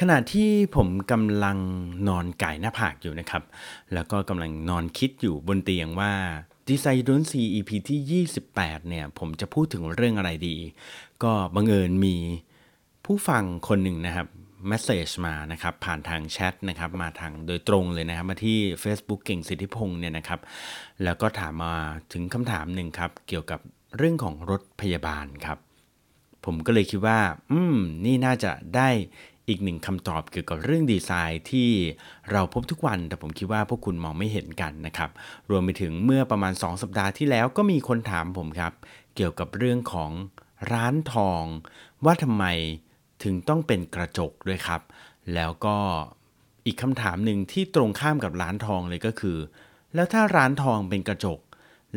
ขณะที่ผมกำลังนอนไก่หน้าผากอยู่นะครับ แล้วก็กำลังนอนคิดอยู่บนเตียงว่าดีไซน์ดนซี EP ที่ 28 เนี่ย ผมจะพูดถึงเรื่องอะไรดี ก็บังเอิญมีผู้ฟังคนหนึ่งนะครับมสเซจมานะครับ ผ่านทางแชทนะครับ มาทางโดยตรงเลยนะครับ มาที่ Facebook เก่งสิทธิพงศ์เนี่ยนะครับ แล้วก็ถามมาถึงคำถามหนึ่งครับ เกี่ยวกับเรื่องของรถพยาบาลครับ ผมก็เลยคิดว่า อืม นี่น่าจะได้ อีกหนึ่งคำตอบเกี่ยวกับเรื่องดีไซน์ที่เราพบทุกวัน แต่ผมคิดว่าพวกคุณมองไม่เห็นกันนะครับ รวมไปถึงเมื่อประมาณ 2 สัปดาห์ที่แล้วก็มีคนถามผมครับ เกี่ยวกับเรื่องของร้านทอง ว่าทำไมถึงต้องเป็นกระจกด้วยครับ แล้วก็อีกคำถามหนึ่งที่ตรงข้ามกับร้านทองเลยก็คือ แล้วถ้าร้านทองเป็นกระจก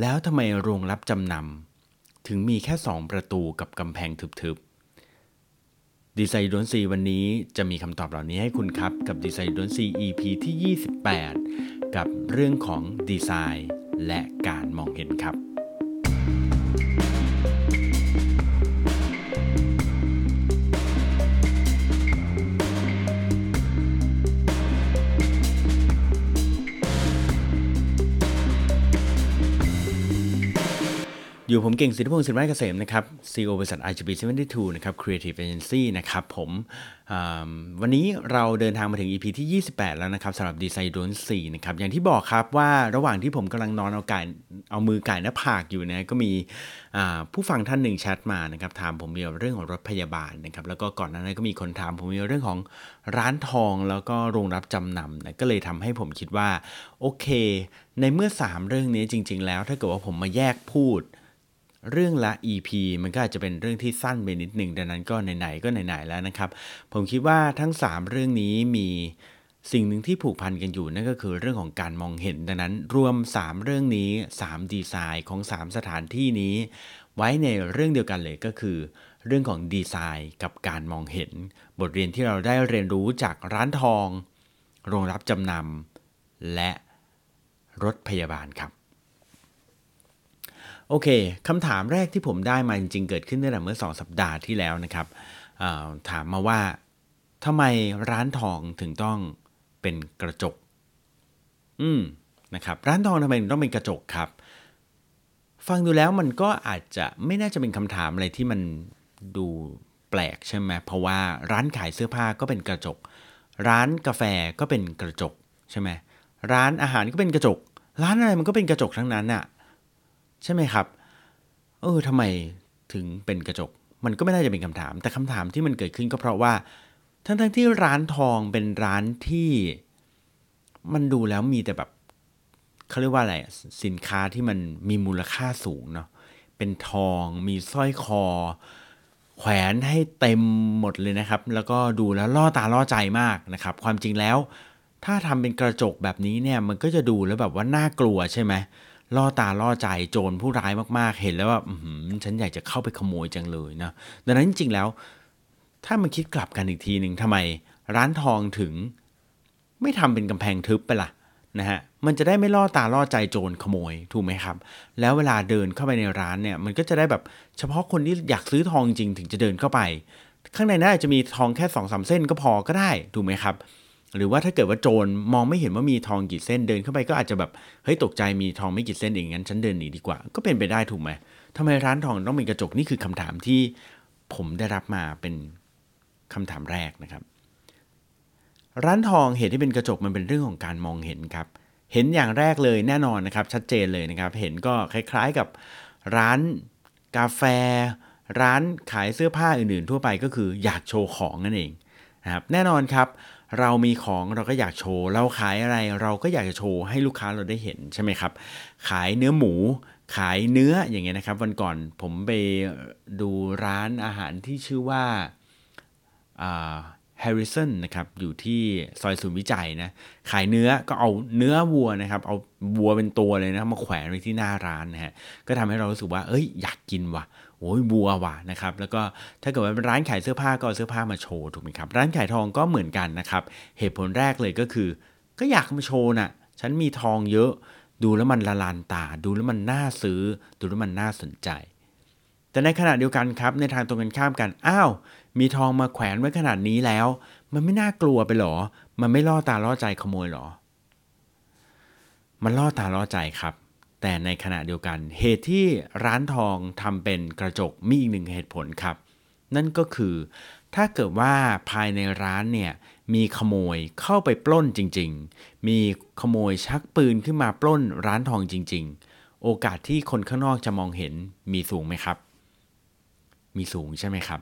แล้วทำไมโรงรับจำนำถึงมีแค่ 2 ประตูกับกำแพงทึบๆ ดีไซน์ดนซีวันนี้จะมีคำตอบเหล่านี้ให้คุณครับกับดีไซน์ดนซี EP ที่ 28 กับเรื่องของดีไซน์และการมองเห็นครับ อยู่ผมเก่งสิทธิพงศ์สินไม้เกษมนะครับ CEO บริษัท IGB 72นะครับ Creative Agency นะครับผมวันนี้เราเดินทางมาถึง EP ที่ 28 แล้วนะครับสำหรับดีไซน์โดน4นะครับ อย่างที่บอกครับว่าระหว่างที่ผมกำลังนอนเอาไก่เอามือไก่หน้าผากอยู่นะก็มีผู้ฟังท่านหนึ่งแชทมานะครับถามผมเกี่ยวกับเรื่องของรถพยาบาลนะครับแล้วก็ก่อนหน้านั้นก็มีคนถามผมเกี่ยวกับเรื่องของร้านทองแล้วก็โรงรับจำนำนะก็เลยทำให้ผมคิดว่าโอเค ในเมื่อ 3 เรื่องนี้จริง ๆ แล้วถ้าเกิดว่าผมมาแยกพูด เรื่องละ EP มันก็อาจจะเป็นเรื่องที่สั้นไปนิดหนึ่งดังนั้นก็ไหนๆก็ไหนๆแล้วนะครับ ผมคิดว่าทั้ง 3 เรื่องนี้มีสิ่งหนึ่งที่ผูกพันกันอยู่นั่นก็คือเรื่องของการมองเห็นดังนั้นรวม 3 เรื่องนี้ 3 ดีไซน์ของ 3 สถานที่นี้ ไว้ในเรื่องเดียวกันเลยก็คือ เรื่องของดีไซน์กับการมองเห็น บทเรียนที่เราได้เรียนรู้จากร้านทอง โรงรับจำนำและรถพยาบาลครับ โอเคคำถามแรกที่ผมได้มาจริงๆเกิดขึ้นตั้งแต่เมื่อ 2 สัปดาห์ที่แล้วนะครับถามมาว่าทำไมร้านทองถึงต้องเป็นกระจก อืมนะครับ ร้านทองทำไมถึงต้องเป็นกระจกครับ ฟังดูแล้วมันก็อาจจะไม่น่าจะเป็นคำถามอะไรที่มันดูแปลกใช่ไหมเพราะว่าร้านขายเสื้อผ้าก็เป็นกระจก ร้านกาแฟก็เป็นกระจกใช่ไหมร้านอาหารก็เป็นกระจก ร้านอะไรมันก็เป็นกระจกทั้งนั้นอะ ใช่ไหมครับ เออทำไมถึงเป็นกระจก มันก็ไม่น่าจะเป็นคำถาม แต่คำถามที่มันเกิดขึ้นก็เพราะว่า ทั้งๆทที่ร้านทองเป็นร้านที่ มันดูแล้วมีแต่แบบเขาเรียกว่าอะไร สินค้าที่มันมีมูลค่าสูงเนาะ เป็นทอง มีสร้อยคอ แขวนให้เต็มหมดเลยนะครับ แล้วก็ดูแล้วล่อตาล่อใจมากนะครับ ความจริงแล้ว ถ้าทำเป็นกระจกแบบนี้เนี่ย มันก็จะดูแล้วแบบว่าน่ากลัวใช่ไหม ล่อตาล่อใจโจรผู้ร้ายมากๆ เห็นแล้วว่าฉันอยากจะเข้าไปขโมยจังเลยนะ ดังนั้นจริงๆแล้ว ถ้ามันคิดกลับกันอีกทีหนึ่งทำไมร้านทองถึง ไม่ทำเป็นกำแพงทึบไปละ่ะนะฮะ มันจะได้ไม่ล่อตาล่อใจโจรขโมยถูกไหมครับ แล้วเวลาเดินเข้าไปในร้านเนี่ย มันก็จะได้แบบเฉพาะคนที่อยากซื้อทองจริงถึงจะเดินเข้าไป ข้างในนั้นอาจจะมีทองแค่สองสามเส้นก็พอก็ได้ถูกไหมครับ หรือว่าถ้าเกิดว่าโจรมองไม่เห็นว่ามีทองกี่เส้นเดินเข้าไปก็อาจจะแบบเฮ้ยตกใจมีทองไม่กี่เส้นเองงั้นฉันเดินหนีดีกว่า ก็เป็นไปได้ถูกไหมทำไมร้านทองต้องมีกระจกนี่คือคำถามที่ผมได้รับมาเป็นคำถามแรกนะครับ ร้านทองเหตุที่เป็นกระจกมันเป็นเรื่องของการมองเห็นครับ เห็นอย่างแรกเลยแน่นอนนะครับ ชัดเจนเลยนะครับ เห็นก็คล้าย ๆกับร้านกาแฟ ร้านขายเสื้อผ้าอื่นๆ ทั่วไปก็คืออยากโชว์ของนั่นเองนะครับแน่นอนครับ เรามีของเราก็อยากโชว์ เราขายอะไรเราก็อยากจะโชว์ให้ลูกค้าเราได้เห็นใช่ไหมครับ ขายเนื้อหมู ขายเนื้ออย่างเงี้ยนะครับ วันก่อนผมไปดูร้านอาหารที่ชื่อว่า แฮร์ริสันนะครับอยู่ที่ซอยศูนย์วิจัยนะขายเนื้อก็เอาเนื้อวัวนะครับเอาวัวเป็นตัวเลยนะมาแขวนไว้ที่หน้าร้านนะฮะก็ทำให้เรารู้สึกว่าเอ้ยอยากกินว่ะโอ้ยบัวว่ะนะครับแล้วก็ถ้าเกิดว่าเป็นร้านขายเสื้อผ้าก็เอาเสื้อผ้ามาโชว์ถูกไหมครับร้านขายทองก็เหมือนกันนะครับเหตุผลแรกเลยก็คือ ก็อยากมาโชว์นะ่ะฉันมีทองเยอะดูแล้วมันละลานตา ดูแล้วมันน่าซื้อ ดูแล้วมันน่าสนใจ แต่ในขณะเดียวกันครับในทางตรงกันข้ามกัน อ้าว มีทองมาแขวนไว้ขนาดนี้แล้ว มันไม่น่ากลัวไปหรอ มันไม่ล่อตาล่อใจขโมยหรอ มันล่อตาล่อใจครับ แต่ในขณะเดียวกัน เหตุที่ร้านทองทำเป็นกระจกมีอีกหนึ่งเหตุผลครับ นั่นก็คือ ถ้าเกิดว่าภายในร้านเนี่ยมีขโมยเข้าไปปล้นจริง ๆ มีขโมยชักปืนขึ้นมาปล้นร้านทองจริง ๆ โอกาสที่คนข้างนอกจะมองเห็นมีสูงไหมครับ มีสูงใช่ไหมครับ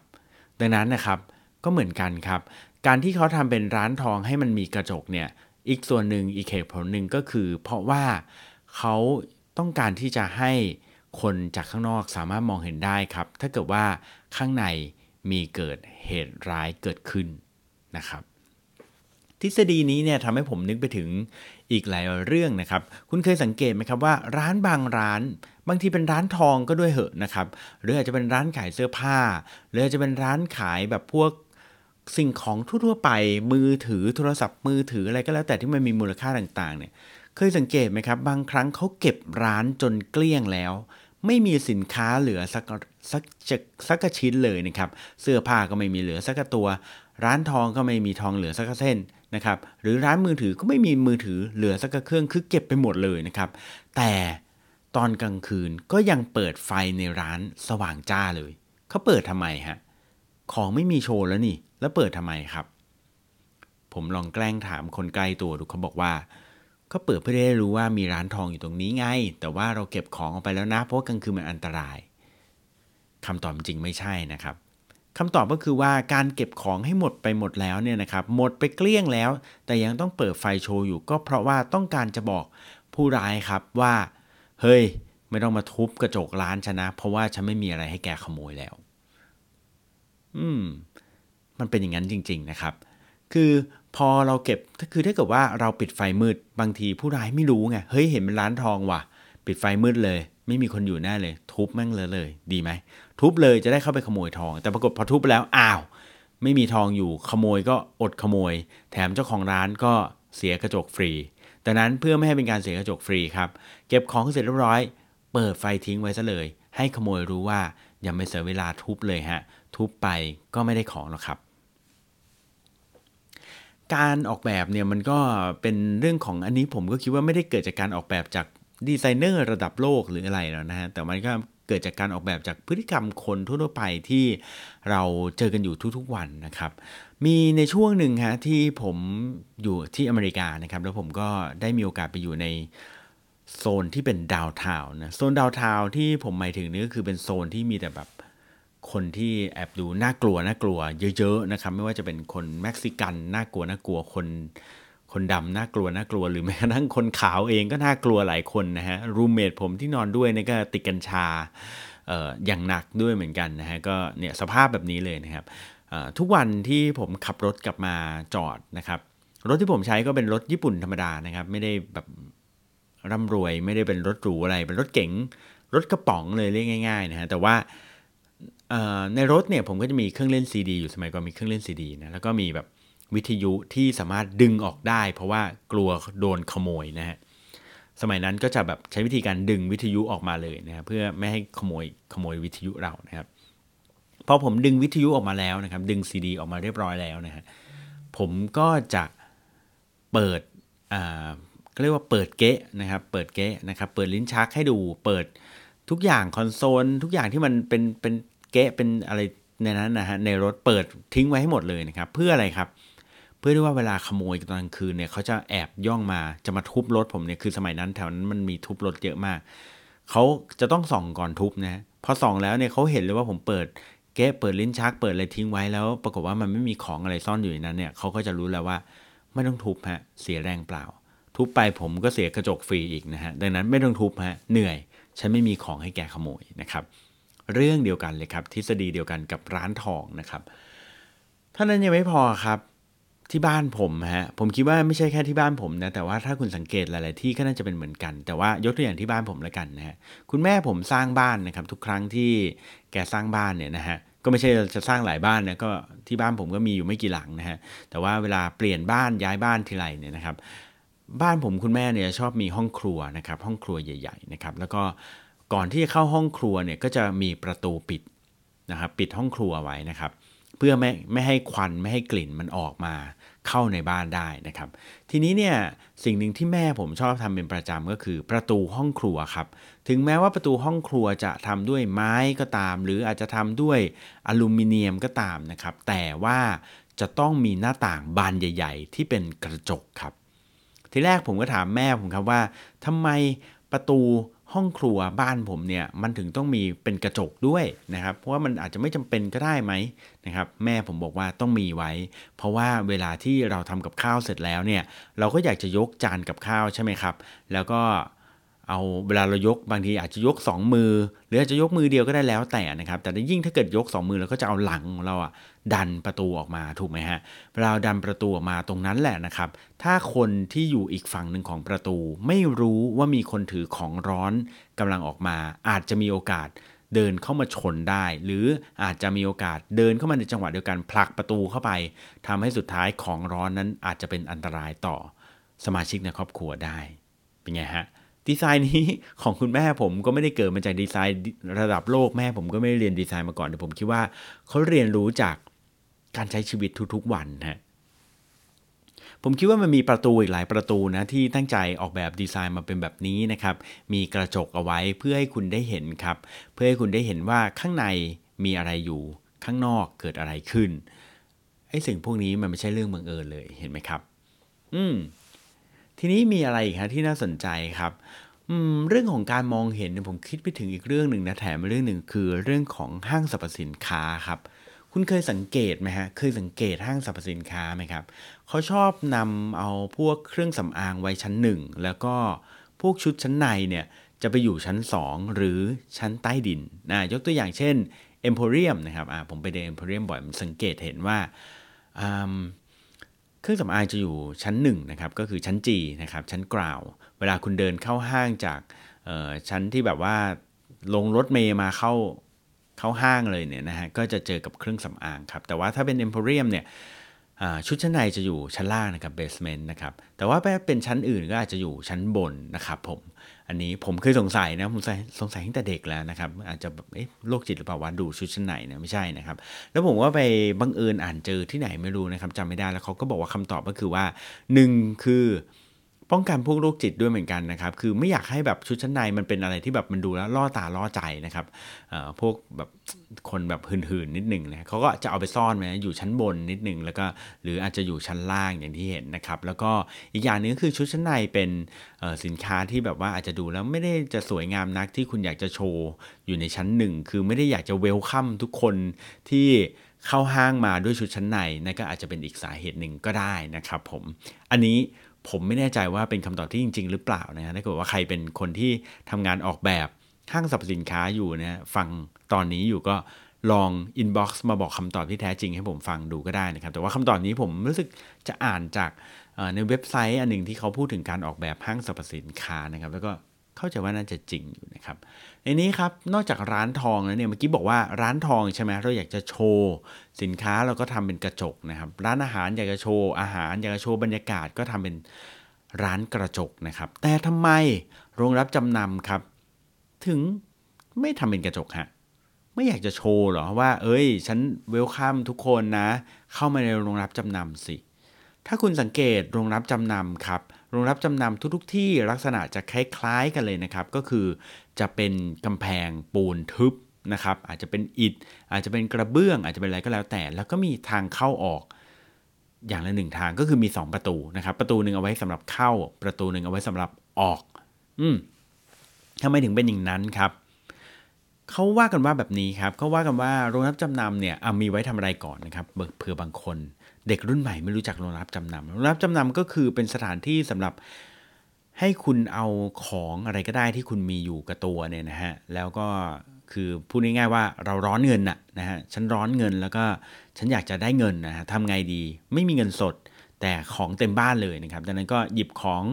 ดังนั้นนะครับก็เหมือนกันครับ การที่เขาทำเป็นร้านทองให้มันมีกระจกเนี่ยอีกส่วนหนึ่งอีกเหตุผลหนึ่งก็คือ เพราะว่าเขาต้องการที่จะให้คนจากข้างนอกสามารถมองเห็นได้ครับ ถ้าเกิดว่าข้างในมีเกิดเหตุร้ายเกิดขึ้นนะครับ ทฤษฎีนี้เนี่ยทำให้ผมนึกไปถึงอีกหลายเรื่องนะครับ คุณเคยสังเกตไหมครับว่า ร้านบางร้าน บางทีเป็นร้านทองก็ด้วยเหอะนะครับ หรืออาจจะเป็นร้านขายเสื้อผ้า หรืออาจจะเป็นร้านขายแบบพวกสิ่งของทั่วๆไปมือถือโทรศัพท์มือถืออะไรก็แล้วแต่ที่มันมีมูลค่าต่างๆเนี่ยเคยสังเกตไหมครับ บางครั้งเขาเก็บร้านจนเกลี้ยงแล้ว ไม่มีสินค้าเหลือสักสักสักชิ้นเลยนะครับเสื้อผ้าก็ไม่มีเหลือสักตัว ร้านทองก็ไม่มีทองเหลือสักเส้นนะครับหรือร้านมือถือก็ไม่มีมือถือเหลือสักเครื่องคือเก็บไปหมดเลยนะครับแต่ ตอนกลางคืนก็ยังเปิดไฟในร้านสว่างจ้าเลย เขาเปิดทำไมฮะ ของไม่มีโชว์แล้วนี่ แล้วเปิดทำไมครับ ผมลองแกล้งถามคนใกล้ตัวดูเขาบอกว่าก็เปิดเพื่อได้รู้ว่ามีร้านทองอยู่ตรงนี้ไง แต่ว่าเราเก็บของออกไปแล้วนะ เพราะกลางคืนมันอันตรายคำตอบจริงไม่ใช่นะครับคำตอบก็คือว่าการเก็บของให้หมดไปหมดแล้วเนี่ยนะครับ หมดไปเกลี้ยงแล้ว แต่ยังต้องเปิดไฟโชว์อยู่ก็เพราะว่าต้องการจะบอกผู้ร้ายครับว่า เฮ้ย ไม่ต้องมาทุบกระจกร้านฉันนะ เพราะว่าฉันไม่มีอะไรให้แกขโมยแล้ว อืม มันเป็นอย่างนั้นจริง ๆ นะครับ คือพอเราเก็บคือถ้าเกิดว่าเราปิดไฟมืดบางทีผู้ร้ายไม่รู้ไง เฮ้ย เห็นเป็นร้านทองว่ะ ปิดไฟมืดเลย ไม่มีคนอยู่แน่เลย ทุบแม่งเลยเลย ดีไหม ทุบเลยจะได้เข้าไปขโมยทอง แต่ปรากฏพอทุบแล้ว อ้าว ไม่มีทองอยู่ ขโมยก็อดขโมย แถมเจ้าของร้านก็เสียกระจกฟรี ดังนั้นเพื่อไม่ให้เป็นการเสียกระจกฟรีครับ เก็บของเสร็จเรียบร้อย เปิดไฟทิ้งไว้ซะเลย ให้ขโมยรู้ว่าย่าไม่เสียเวลาทุบเลยฮะ ทุบไปก็ไม่ได้ของหรอกครับ การออกแบบเนี่ยมันก็เป็นเรื่องของอันนี้ผมก็คิดว่าไม่ได้เกิดจากการออกแบบจากดีไซเนอร์ระดับโลกหรืออะไรแล้วนะฮะ แต่มันก็เกิดจากการออกแบบจากพฤติกรรมคนทั่วไปที่เราเจอกันอยู่ทุกๆวันนะครับ มีในช่วงหนึ่งฮะที่ผมอยู่ที่อเมริกานะครับ แล้วผมก็ได้มีโอกาสไปอยู่ในโซนที่เป็นดาวทาวน์นะโซนดาวทาวน์ที่ผมหมายถึงนี่ก็คือเป็นโซนที่มีแต่แบบคนที่แอบดูน่ากลัวน่ากลัว เยอะๆนะครับ ไม่ว่าจะเป็นคนเม็กซิกันน่ากลัวน่ากลัวคน คนดำน่ากลัวน่ากลัว หรือแม้กระทั่งคนขาวเองก็น่ากลัวหลายคนนะฮะรูมเมทผมที่นอนด้วยนี่ก็ติดกัญชาอออย่างหนักด้วยเหมือนกันนะฮะก็เนี่ยสภาพแบบนี้เลยนะครับ ทุกวันที่ผมขับรถกลับมาจอดนะครับ รถที่ผมใช้ก็เป็นรถญี่ปุ่นธรรมดานะครับ ไม่ได้แบบร่ำรวยไม่ได้เป็นรถหรูอะไร เป็นรถเก๋งรถกระป๋องเลยเรียกง่ายๆนะฮะแต่ว่าในรถเนี่ยผมก็จะมีเครื่องเล่นซีดีอยู่สมัยก่อนมีเครื่องเล่นซีดีนะแล้วก็มีแบบวิทยุที่สามารถดึงออกได้ เพราะว่ากลัวโดนขโมยนะฮะสมัยนั้นก็จะแบบใช้วิธีการดึงวิทยุออกมาเลยนะเพื่อไม่ให้ขโมยขโมยวิทยุเรานะครับ พอผมดึงวิทยุออกมาแล้วนะครับ ดึงซีดีออกมาเรียบร้อยแล้วนะฮะผมก็จะเปิดอ่าเรียกว่าเปิดเกะนะครับ เปิดเกะนะครับ เปิดลิ้นชักให้ดู เปิดทุกอย่างคอนโซลทุกอย่างที่มันเป็นเป็นเกะเป็นอะไรในนั้นนะฮะในรถเปิดทิ้งไว้ให้หมดเลยนะครับ เพื่ออะไรครับ เพื่อที่ว่าเวลาขโมยตอนกลางคืนเนี่ยเขาจะแอบย่องมาจะมาทุบรถผมเนี่ยคือสมัยนั้นแถวนั้นมันมีทุบรถเยอะมากเขาจะต้องส่องก่อนทุบนะพอส่องแล้วเนี่ยเขาเห็นเลยว่าผมเปิด กะเปิดลิ้นชักเปิดอะไรทิ้งไว้แล้ว ปรากฏว่ามันไม่มีของอะไรซ่อนอยู่ในนั้นเนี่ยเขาก็จะรู้แล้วว่าไม่ต้องทุบฮะเสียแรงเปล่า ทุบไปผมก็เสียกระจกฟรีอีกนะฮะดังนั้นไม่ต้องทุบฮะเหนื่อย ฉันไม่มีของให้แกขโมยนะครับ เรื่องเดียวกันเลยครับ ทฤษฎีเดียวกันกับร้านทองนะครับเท่านั้นยังไม่พอครับที่บ้านผมฮะผมคิดว่าไม่ใช่แค่ที่บ้านผมนะแต่ว่าถ้าคุณสังเกตหลาย ๆ ที่ก็น่าจะเป็นเหมือนกัน แต่ว่ายกตัวอย่างที่บ้านผมล้วกันนะฮะคุณแม่ผมสร้างบ้านนะครับทุกครั้งที่แกสร้างบ้านเนี่ยนะฮะ ก็ไม่ใช่จะสร้างหลายบ้านนะก็ที่บ้านผมก็มีอยู่ไม่กี่หลังนะฮะแต่ว่าเวลาเปลี่ยนบ้านย้ายบ้านทีไรเนี่ยนะครับ บ้านผมคุณแม่เนี่ยชอบมีห้องครัวนะครับห้องครัวใหญ่ ๆ นะครับ แล้วก็ก่อนที่จะเข้าห้องครัวเนี่ยก็จะมีประตูปิดนะครับปิดห้องครัวไว้นะครับ เพื่อไม่ไม่ให้ควันไม่ให้กลิ่นมันออกมาเข้าในบ้านได้นะครับ ทีนี้เนี่ยสิ่งหนึ่งที่แม่ผมชอบทำเป็นประจำก็คือประตูห้องครัวครับ ถึงแม้ว่าประตูห้องครัวจะทำด้วยไม้ก็ตาม หรืออาจจะทำด้วยอลูมิเนียมก็ตามนะครับ แต่ว่าจะต้องมีหน้าต่างบานใหญ่ ๆ ที่เป็นกระจกครับ ทีแรกผมก็ถามแม่ผมครับว่าทำไมประตูห้องครัวบ้านผมเนี่ยมันถึงต้องมีเป็นกระจกด้วยนะครับ เพราะว่ามันอาจจะไม่จำเป็นก็ได้ไหมนะครับ แม่ผมบอกว่าต้องมีไว้ เพราะว่าเวลาที่เราทำกับข้าวเสร็จแล้วเนี่ย เราก็อยากจะยกจานกับข้าวใช่ไหมครับ แล้วก็ เอาเวลาเรายกบางทีอาจจะยก 2 มือ หรืออาจจะยกมือเดียวก็ได้แล้วแต่นะครับ แต่ยิ่งถ้าเกิดยก 2 มือเราก็จะเอาหลังของเราอะดันประตูออกมาถูกไหมฮะเวลาดันประตูออกมาตรงนั้นแหละนะครับ ถ้าคนที่อยู่อีกฝั่งหนึ่งของประตู ไม่รู้ว่ามีคนถือของร้อนกำลังออกมา อาจจะมีโอกาสเดินเข้ามาชนได้ หรืออาจจะมีโอกาสเดินเข้ามาในจังหวะเดียวกันผลักประตูเข้าไปทำให้สุดท้ายของร้อนนั้นอาจจะเป็นอันตรายต่อสมาชิกในครอบครัวได้เป็นไงฮะ ดีไซน์นี้ของคุณแม่ผมก็ไม่ได้เกิดมาจากดีไซน์ระดับโลกแม่ผมก็ไม่ได้เรียนดีไซน์มาก่อนแต่ผมคิดว่าเขาเรียนรู้จากการใช้ชีวิตทุกๆวันฮะผมคิดว่ามันมีประตูอีกหลายประตูนะที่ตั้งใจออกแบบดีไซน์มาเป็นแบบนี้นะครับ มีกระจกเอาไว้เพื่อให้คุณได้เห็นครับ เพื่อให้คุณได้เห็นว่าข้างในมีอะไรอยู่ข้างนอกเกิดอะไรขึ้นไอ้สิ่งพวกนี้มันไม่ใช่เรื่องบังเอิญเลยเห็นไหมครับ อืม ทีนี้มีอะไรอีกครับที่น่าสนใจครับเรื่องของการมองเห็นผมคิดไปถึงอีกเรื่องหนึ่งนะแถมเรื่องหนึ่งคือเรื่องของห้างสรรพสินค้าครับ คุณเคยสังเกตไหมฮะเคยสังเกตห้างสรรพสินค้าไหมครับเขาชอบนำเอาพวกเครื่องสำอางไว้ชั้นหนึ่งแล้วก็พวกชุดชั้นในเนี่ยจะไปอยู่ชั้น 2 หรือชั้นใต้ดินนะยกตัวอย่างเช่น Emporium นะครับผมไปเดิน Emporium บ่อยมันสังเกตเห็นว่า เครื่องสำอางจะอยู่ชั้น1นะครับก็คือชั้น G นะครับชั้นกราว เวลาคุณเดินเข้าห้างจากชั้นที่แบบว่าลงรถเมย์มาเข้าเข้าห้างเลยเนี่ยนะฮะก็จะเจอกับเครื่องสำอางครับแต่ว่าถ้าเป็น Emporium เนี่ยชุดชั้นในจะอยู่ชั้นล่างนะครับเบสเมนต์นะครับแต่ว่าถ้าเป็นชั้นอื่นก็อาจจะอยู่ชั้นบนนะครับผม อันนี้ผมเคยสงสัยนะผมสงสัยตั้งแต่เด็กแล้วนะครับ อาจจะแบบเอ๊ะโรคจิตหรือเปล่าวะดูชุดชั้นในนะไม่ใช่นะครับ แล้วผมว่าไปบังเอิญอ่านเจอที่ไหนไม่รู้นะครับจำไม่ได้แล้วเขาก็บอกว่าคำตอบก็คือว่า 1 คือ ป้องกันพวกโรคจิตด้วยเหมือนกันนะครับ คือไม่อยากให้แบบชุดชั้นในมันเป็นอะไรที่แบบมันดูแล้วล่อตาล่อใจนะครับพวกแบบคนแบบหื่นๆนิดหนึ่งนะเขาก็จะเอาไปซ่อนไว้อยู่ชั้นบนนิดหนึ่งแล้วก็หรืออาจจะอยู่ชั้นล่างอย่างที่เห็นนะครับ แล้วก็อีกอย่างนึงคือชุดชั้นในเป็นสินค้าที่แบบว่าอาจจะดูแล้วไม่ได้จะสวยงามนักที่คุณอยากจะโชว์อยู่ในชั้นหนึ่งคือไม่ได้อยากจะ welcome ทุกคนที่เข้าห้างมาด้วยชุดชั้นในนั่นก็อาจจะเป็นอีกสาเหตุหนึ่งก็ได้นะครับผม อันนี้ ผมไม่แน่ใจว่าเป็นคำตอบที่จริง ๆ หรือเปล่านะฮะถ้าเกิดว่าใครเป็นคนที่ทำงานออกแบบห้างสรรพสินค้าอยู่นะฟังตอนนี้อยู่ก็ลอง inbox มาบอกคำตอบที่แท้จริงให้ผมฟังดูก็ได้นะครับ แต่ว่าคำตอบนี้ผมรู้สึกจะอ่านจากในเว็บไซต์อันหนึ่งที่เขาพูดถึงการออกแบบห้างสรรพสินค้านะครับ แล้วก็เข้าใจว่าน่าจะจริงอยู่นะครับ ในนี้ครับนอกจากร้านทองแล้วเนี่ยเมื่อกี้บอกว่าร้านทองใช่ไหมเราอยากจะโชว์สินค้าเราก็ทำเป็นกระจกนะครับร้านอาหารอยากจะโชว์อาหารอยากจะโชว์บรรยากาศก็ทำเป็นร้านกระจกนะครับ แต่ทำไมโรงรับจำนำครับ ถึงไม่ทำเป็นกระจกฮะไม่อยากจะโชว์หรอว่า เอ้ย ฉันเวลคัมทุกคนนะ เข้ามาในโรงรับจำนำสิ ถ้าคุณสังเกตโรงรับจำนำครับ โรงรับจำนำทุกๆที่ลักษณะจะคล้ายๆกันเลยนะครับ ก็คือจะเป็นกำแพงปูนทึบนะครับ อาจจะเป็นอิฐ อาจจะเป็นกระเบื้อง อาจจะเป็นอะไรก็แล้วแต่ แล้วก็มีทางเข้าออก อย่างละหนึ่งทางก็คือมี 2 ประตูนะครับ ประตูหนึ่งเอาไว้สำหรับเข้า ประตูหนึ่งเอาไว้สำหรับออก อืมทำไมถึงเป็นอย่างนั้นครับเขาว่ากันว่าแบบนี้ครับเขาว่ากันว่าโรงรับจำนำเนี่ยมีไว้ทำอะไรก่อนนะครับเผื่อบางคน เด็กรุ่นใหม่ไม่รู้จักโรงรับจำนำโรงรับจำนำก็คือเป็นสถานที่สำหรับให้คุณเอาของอะไรก็ได้ที่คุณมีอยู่กับตัวเนี่ยนะฮะแล้วก็คือพูดง่ายๆว่าเราร้อนเงินน่ะนะฮะฉันร้อนเงินแล้วก็ฉันอยากจะได้เงินนะฮะทำไงดีไม่มีเงินสด แต่ของเต็มบ้านเลยนะครับดังนั้นก็หยิบของ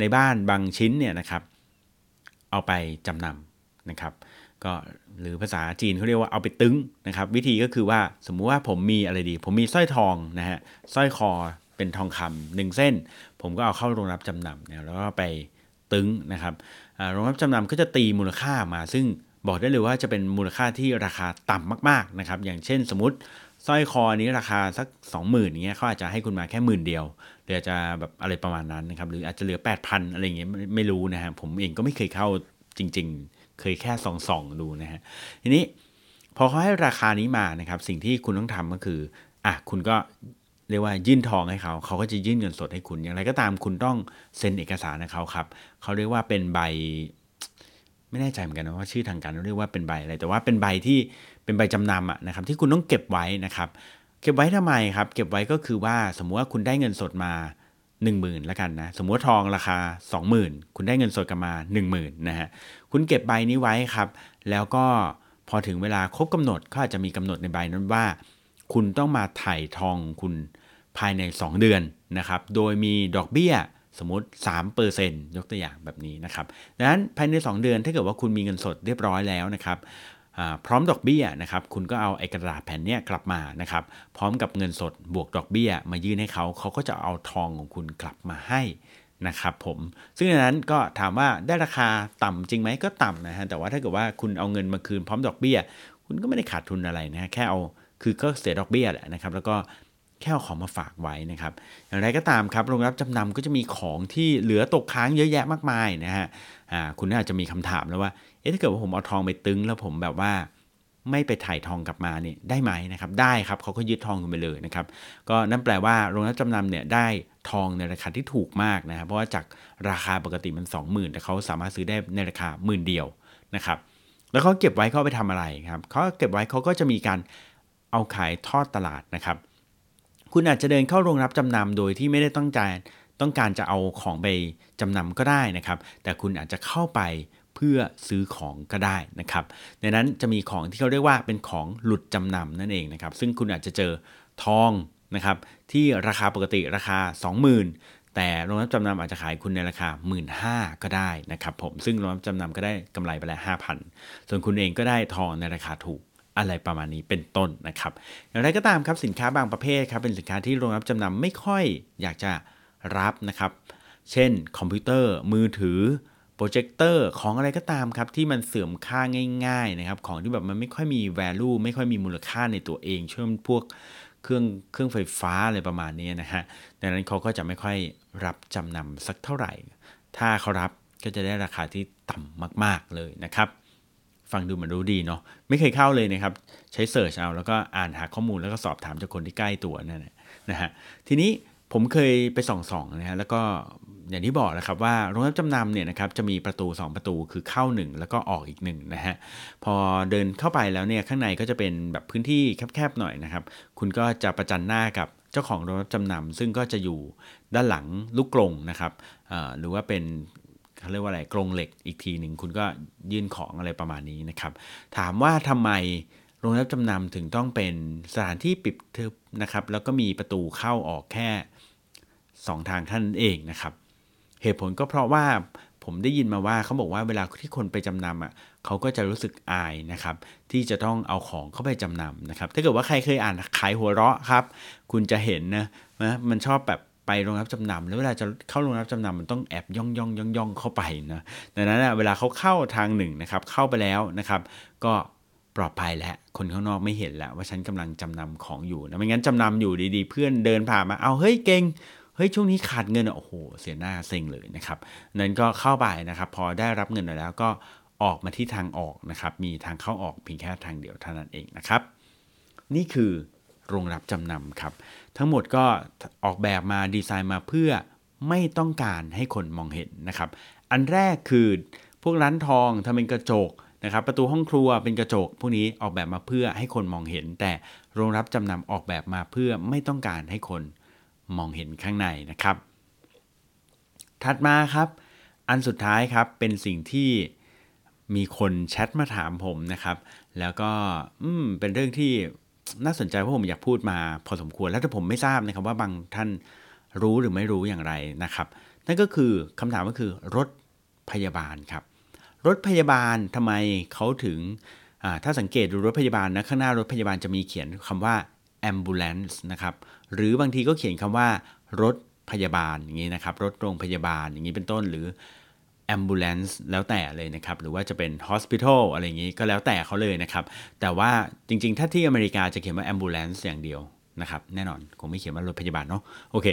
ในบ้านบางชิ้นเนี่ยนะครับ เอาไปจำนำนะครับ ก็หรือภาษาจีนเขาเรียกว่าเอาไปตึงนะครับ วิธีก็คือว่าสมมุติว่าผมมีอะไรดี ผมมีสร้อยทองนะฮะสร้อยคอเป็นทองคำหนึ่งเส้น ผมก็เอาเข้าโรงรับจำนำเนี่ยแล้วก็ไปตึงนะครับโรงรับจำนำก็จะตีมูลค่ามา ซึ่งบอกได้เลยว่าจะเป็นมูลค่าที่ราคาต่ำมากๆนะครับ อย่างเช่นสมมติสร้อยคอนี้ราคาสัก 20,000อย่างเงี้ยเขาอาจจะให้คุณมาแค่หมื่นเดียวหรืออาจจะแบบอะไรประมาณนั้นนะครับหรืออาจจะเหลือ 8,000 อะไรเงี้ยไม่ไม่รู้นะฮะผมเองก็ไม่เคยเข้าจริง ๆ เคยแค่ส่องๆดูนะฮะทีนี้พอเขาให้ราคานี้มานะครับ สิ่งที่คุณต้องทำก็คืออะคุณก็เรียกว่ายื่นทองให้เขา เขาก็จะยื่นเงินสดให้คุณ อย่างไรก็ตามคุณต้องเซ็นเอกสารให้เขาครับ เขาเรียกว่าเป็นใบ ไม่แน่ใจเหมือนกันนะว่าชื่อทางการเรียกว่าเป็นใบอะไร แต่ว่าเป็นใบที่เป็นใบจำนำอะนะครับ ที่คุณต้องเก็บไว้นะครับ เก็บไว้ทำไมครับ เก็บไว้ก็คือว่าสมมุติว่าคุณได้เงินสดมา 1 0,000แล้วกันนะสมมติทองราคา 20,000 คุณได้เงินสดกลับมา 10,000นะฮะคุณเก็บใบนี้ไว้ครับ แล้วก็พอถึงเวลาครบกำหนดก็อาจจะมีกำหนดในใบนั้นว่า คุณต้องมาถ่ายทองคุณภายใน 2 เดือนนะครับโดยมีดอกเบี้ยสมมติ3%ยกตัวอย่างแบบนี้นะครับดังนั้นภายใน 2 เดือนถ้าเกิดว่าคุณมีเงินสดเรียบร้อยแล้วนะครับ พร้อมดอกเบี้ยนะครับคุณก็เอาไอ้กระดาษแผ่นนี้กลับมานะครับพร้อมกับเงินสดบวกดอกเบี้ย มายื่นให้เขาเขาก็จะเอาทองของคุณกลับมาให้นะครับผมซึ่งในนั้นก็ถามว่าได้ราคาต่ำจริงไหมก็ต่ำนะฮะแต่ว่าถ้าเกิดว่าคุณเอาเงินมาคืนพร้อมดอกเบี้ย คุณก็ไม่ได้ขาดทุนอะไรนะแค่เอาคือก็เสียดอกเบี้ยแหละนะครับ แล้วก็แค่เอาของมาฝากไว้นะครับ อย่างไรก็ตามครับโรงรับจำนำก็จะมีของที่เหลือตกค้างเยอะแยะมากมายนะฮะคุณอาจจะมีคำถามแล้วว่า อ๊ะถ้าเกิดว่าผมเอาทองไปตึงแล้วผมแบบว่าไม่ไปถ่ายทองกลับมาเนี่ยได้ไหมนะครับ ได้ครับเขาก็ยึดทองคุณไปเลยนะครับ ก็นั่นแปลว่าโรงรับจำนำเนี่ยได้ทองในราคาที่ถูกมากนะครับ เพราะว่าจากราคาปกติมัน 20,000 แต่เขาสามารถซื้อได้ในราคาหมื่นเดียวนะครับ แล้วเขาเก็บไว้เขาไปทำอะไรครับเขาเก็บไว้เขาก็จะมีการเอาขายทอดตลาดนะครับ คุณอาจจะเดินเข้าโรงรับจำนำโดยที่ไม่ได้ต้องการต้องการจะเอาของไปจำนำก็ได้นะครับ แต่คุณอาจจะเข้าไป เพื่อซื้อของก็ได้นะครับ ในนั้นจะมีของที่เขาเรียกว่าเป็นของหลุดจำนำนั่นเองนะครับ ซึ่งคุณอาจจะเจอทองนะครับที่ราคาปกติราคา 20,000 แต่โรงรับจำนำอาจจะขายคุณในราคา 1 5ื่นก็ได้นะครับผมซึ่งโรงรับจำนำก็ได้กำไรไปแล้ว5,000 ส่วนคุณเองก็ได้ทองในราคาถูกอะไรประมาณนี้เป็นต้นนะครับ อย่างไรก็ตามครับสินค้าบางประเภทครับเป็นสินค้าที่โรงรับจำนำไม่ค่อยอยากจะรับนะครับ เช่น คอมพิวเตอร์ มือถือ โปรเจคเตอร์ของอะไรก็ตามครับที่มันเสื่อมค่าง่ายๆนะครับของที่แบบมันไม่ค่อยมี value ไม่ค่อยมีมูลค่าในตัวเองเช่นพวกเครื่องเครื่องไฟฟ้าอะไรประมาณนี้นะฮะดังนั้นเขาก็จะไม่ค่อยรับจำนำสักเท่าไหร่ ถ้าเขารับก็จะได้ราคาที่ต่ำมาก ๆเลยนะครับฟังดูเหมือนรู้ดีเนาะไม่เคยเข้าเลยนะครับ ใช้ search เอาแล้วก็อ่านหาข้อมูลแล้วก็สอบถามจากคนที่ใกล้ตัวนั่นนะฮะทีนี้ ผมเคยไปส่องๆนะฮะแล้วก็อย่างที่บอกแล้วครับว่าโรงรับจำนำเนี่ยนะครับจะมีประตู 2 ประตูคือเข้า 1 แล้วก็ออกอีก1นะฮะพอเดินเข้าไปแล้วเนี่ยข้างในก็จะเป็นแบบพื้นที่แคบๆหน่อยนะครับ คุณก็จะประจันหน้ากับเจ้าของโรงรับจำนำซึ่งก็จะอยู่ด้านหลังลูกกรงนะครับหรือว่าเป็นเขาเรียกว่าอะไรกรงเหล็กอีกทีหนึ่งคุณก็ยื่นของอะไรประมาณนี้นะครับ ถามว่าทำไมโรงรับจำนำถึงต้องเป็นสถานที่ปิดทึบนะครับ แล้วก็มีประตูเข้าออกแค่ 2 ทางท่านเองนะครับ เหตุผลก็เพราะว่าผมได้ยินมาว่าเขาบอกว่าเวลาที่คนไปจำนำอะเขาก็จะรู้สึกอายนะครับที่จะต้องเอาของเข้าไปจำนำนะครับ ถ้าเกิดว่าใครเคยอ่านขายหัวเราะครับ คุณจะเห็นนะนะมันชอบแบบไปโรงรับจำนำแล้วเวลาจะเข้าโรงรับจำนำมันต้องแอบย่องย่องย่องย่องเข้าไปนะดังนั้นเวลาเขาเข้าทางหนึ่งนะครับเข้าไปแล้วนะครับ ก็ปลอดภัยแล้วคนข้างนอกไม่เห็นแล้วว่าฉันกำลังจำนำของอยู่นะไม่งั้นจำนำอยู่ดีๆ เพื่อนเดินผ่านมาเอาเฮ้ยเก่ง เฮ้ยช่วงนี้ขาดเงินโอ้โหเสียหน้าเซ็งเลยนะครับนั้นก็เข้าไปนะครับ พอได้รับเงินแล้วก็ออกมาที่ทางออกนะครับ มีทางเข้าออกเพียงแค่ทางเดียวเท่านั้นเองนะครับ นี่คือโรงรับจำนำครับ ทั้งหมดก็ออกแบบมาดีไซน์มาเพื่อไม่ต้องการให้คนมองเห็นนะครับ อันแรกคือพวกร้านทองทำเป็นกระจกนะครับ ประตูห้องครัวเป็นกระจก พวกนี้ออกแบบมาเพื่อให้คนมองเห็น แต่โรงรับจำนำออกแบบมาเพื่อไม่ต้องการให้คน มองเห็นข้างในนะครับ ถัดมาครับ อันสุดท้ายครับเป็นสิ่งที่มีคนแชทมาถามผมนะครับ แล้วก็อืมเป็นเรื่องที่น่าสนใจเพราะผมอยากพูดมาพอสมควรแล้วถ้าผมไม่ทราบนะครับว่าบางท่านรู้หรือไม่รู้อย่างไรนะครับ นั่นก็คือคำถามก็คือรถพยาบาลครับ รถพยาบาลทำไมเขาถึงถ้าสังเกตดูรถพยาบาลนะข้างหน้ารถพยาบาลจะมีเขียนคำว่า ambulance นะครับ หรือบางทีก็เขียนคำว่ารถพยาบาลอย่างนี้นะครับ รถโรงพยาบาลอย่างนี้เป็นต้นหรือ ambulance แล้วแต่เลยนะครับ หรือว่าจะเป็น hospital อะไรอย่างนี้ก็แล้วแต่เขาเลยนะครับ แต่ว่าจริงๆ ถ้าที่อเมริกาจะเขียนว่า ambulance อย่างเดียวนะครับ แน่นอนคงไม่เขียนว่ารถพยาบาลเนาะโอเค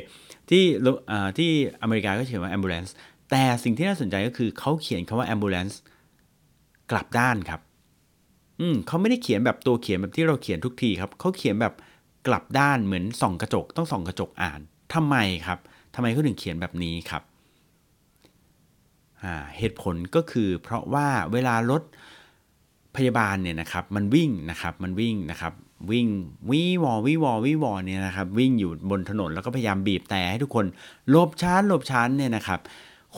ที่ที่อเมริกาก็เขียนว่า ambulance แต่สิ่งที่น่าสนใจก็คือเขาเขียนคำว่า ambulance กลับด้านครับ อืมเขาไม่ได้เขียนแบบตัวเขียนแบบที่เราเขียนทุกทีครับเขาเขียนแบบ กลับด้านเหมือนส่องกระจกต้องส่องกระจกอ่านทำไมครับทำไมเขาถึงเขียนแบบนี้ครับเหตุผลก็คือเพราะว่าเวลารถพยาบาลเนี่ยนะครับมันวิ่งนะครับมันวิ่งนะครับวิ่งวิวอวิวอวิวอเนี่ยนะครับวิ่งอยู่บนถนนแล้วก็พยายามบีบแต่ให้ทุกคนหลบชั้นหลบชั้นเนี่ยนะครับ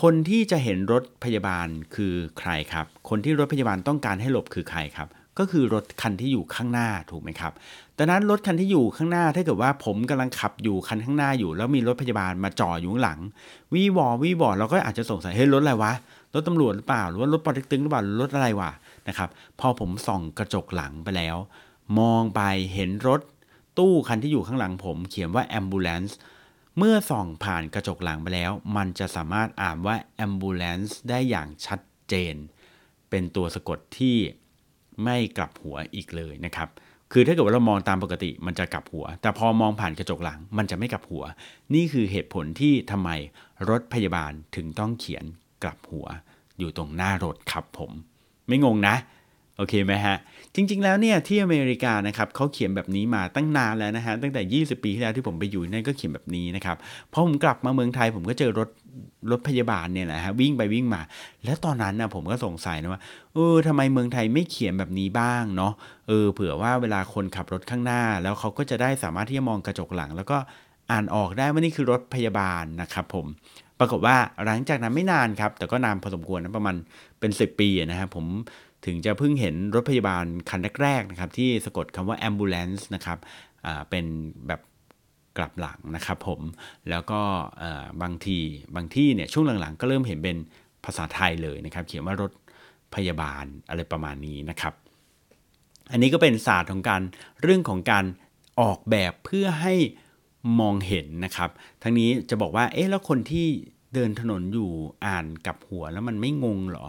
คนที่จะเห็นรถพยาบาลคือใครครับ คนที่รถพยาบาลต้องการให้หลบคือใครครับ ก็คือรถคันที่อยู่ข้างหน้าถูกไหมครับดังนั้นรถคันที่อยู่ข้างหน้าถ้าเกิดว่าผมกำลังขับอยู่คันข้างหน้าอยู่ แล้วมีรถพยาบาลมาจ่ออยู่ข้างหลังวิวอวิวอเราก็อาจจะสงสัยเฮ้ยรถอะไรวะรถตำรวจหรือเปล่าหรือว่ารถปอเต็กตึงหรือเปล่ารถอะไรวะนะครับพอผมส่องกระจกหลังไปแล้ว มองไปเห็นรถตู้คันที่อยู่ข้างหลังผมเขียนว่า ambulance เมื่อส่องผ่านกระจกหลังไปแล้ว มันจะสามารถอ่านว่า ambulance ได้อย่างชัดเจน เป็นตัวสะกดที่ ไม่กลับหัวอีกเลยนะครับ คือถ้าเกิดว่าเรามองตามปกติมันจะกลับหัว แต่พอมองผ่านกระจกหลังมันจะไม่กลับหัว นี่คือเหตุผลที่ทำไมรถพยาบาลถึงต้องเขียนกลับหัวอยู่ตรงหน้ารถครับผม ไม่งงนะ โอเคไหมฮะ จริง ๆ แล้วเนี่ยที่อเมริกานะครับเขาเขียนแบบนี้มาตั้งนานแล้วนะฮะ ตั้งแต่ 20 ปีที่แล้วที่ผมไปอยู่นั่นก็เขียนแบบนี้นะครับพอผมกลับมาเมืองไทยผมก็เจอรถรถพยาบาลเนี่ยแหละฮะวิ่งไปวิ่งมา แล้วตอนนั้นนะผมก็สงสัยนะว่าเออทำไมเมืองไทยไม่เขียนแบบนี้บ้างเนาะเออเผื่อว่าเวลาคนขับรถข้างหน้า แล้วเขาก็จะได้สามารถที่จะมองกระจกหลัง แล้วก็อ่านออกได้ว่านี่คือรถพยาบาลนะครับผมปรากฏว่าหลังจากนั้นไม่นานครับ แต่ก็นานพอสมควรนะประมาณเป็น 10 ปีนะครับผม ถึงจะเพิ่งเห็นรถพยาบาลคันแรกๆนะครับที่สะกดคำว่า ambulance นะครับเป็นแบบกลับหลังนะครับผมแล้วก็บางทีบางที่เนี่ยช่วงหลังๆ ก็เริ่มเห็นเป็นภาษาไทยเลยนะครับ เขียนว่ารถพยาบาลอะไรประมาณนี้นะครับ อันนี้ก็เป็นศาสตร์ของการเรื่องของการออกแบบเพื่อให้มองเห็นนะครับ ทั้งนี้จะบอกว่าเอ๊ะแล้วคนที่เดินถนนอยู่อ่านกับหัวแล้วมันไม่งงหรอ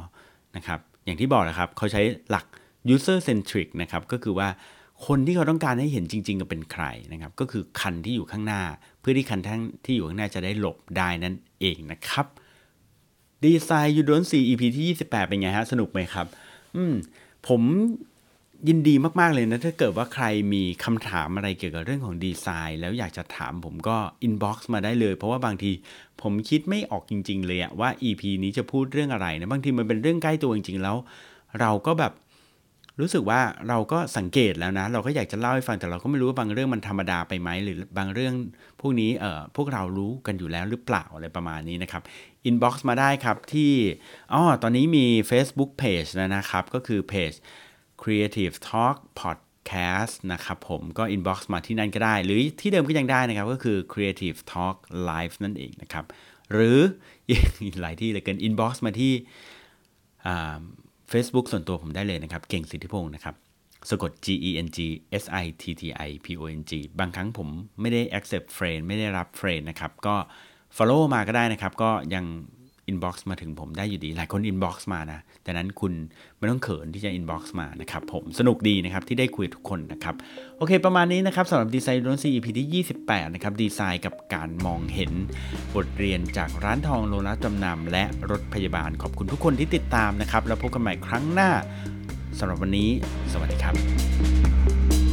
นะครับ อย่างที่บอกนะครับเขาใช้หลัก user centric นะครับก็คือว่าคนที่เขาต้องการให้เห็นจริง ๆ ก็เป็นใครนะครับ ก็คือคันที่อยู่ข้างหน้า เพื่อที่คันทั้งที่อยู่ข้างหน้าจะได้หลบได้นั่นเองนะครับดีไซน์ยูดอนซี EP ที่ 28 เป็นไงฮะ สนุกไหมครับ อืมผม ยินดีมาก ๆ เลยนะ ถ้าเกิดว่าใครมีคำถามอะไรเกี่ยวกับเรื่องของดีไซน์ แล้วอยากจะถามผมก็ inbox มาได้เลย เพราะว่าบางทีผมคิดไม่ออกจริง ๆ เลยอะว่า EP นี้จะพูดเรื่องอะไรนะ บางทีมันเป็นเรื่องใกล้ตัวจริง ๆ แล้ว เราก็แบบรู้สึกว่าเราก็สังเกตแล้วนะ เราก็อยากจะเล่าให้ฟังแต่เราก็ไม่รู้ว่าบางเรื่องมันธรรมดาไปไหมหรือบางเรื่องพวกนี้เอ่อพวกเรารู้กันอยู่แล้วหรือเปล่าอะไรประมาณนี้นะครับinbox มาได้ครับที่อ๋อตอนนี้มี Facebook Page แล้วนะครับ ก็คือเพจ Creative Talk Podcast นะครับผมก็ inbox มาที่นั่นก็ได้ หรือที่เดิมก็ยังได้นะครับ ก็คือ Creative Talk Live นั่นเองนะครับ หรือหลายที่เลยเกิน inbox มาที่ Facebook ส่วนตัวผมได้เลยนะครับ เก่งสิทธิพงศ์นะครับสะกด G E N G S I T T I P O N G บางครั้งผมไม่ได้ accept friend ไม่ได้รับ friend นะครับ ก็ follow มาก็ได้นะครับ ก็ยัง inbox มาถึงผมได้อยู่ดี หลายคน inbox มานะแต่นั้นคุณไม่ต้องเขินที่จะ inbox มานะครับผมสนุกดีนะครับที่ได้คุยทุกคนนะครับ โอเค ประมาณนี้นะครับสำหรับดีไซน์โดนซี EP ที่ 28 นะครับ ดีไซน์กับการมองเห็นบทเรียนจากร้านทองโรงรับจำนำและรถพยาบาลขอบคุณทุกคนที่ติดตามนะครับ แล้วพบกันใหม่ครั้งหน้าสำหรับวันนี้ สวัสดีครับ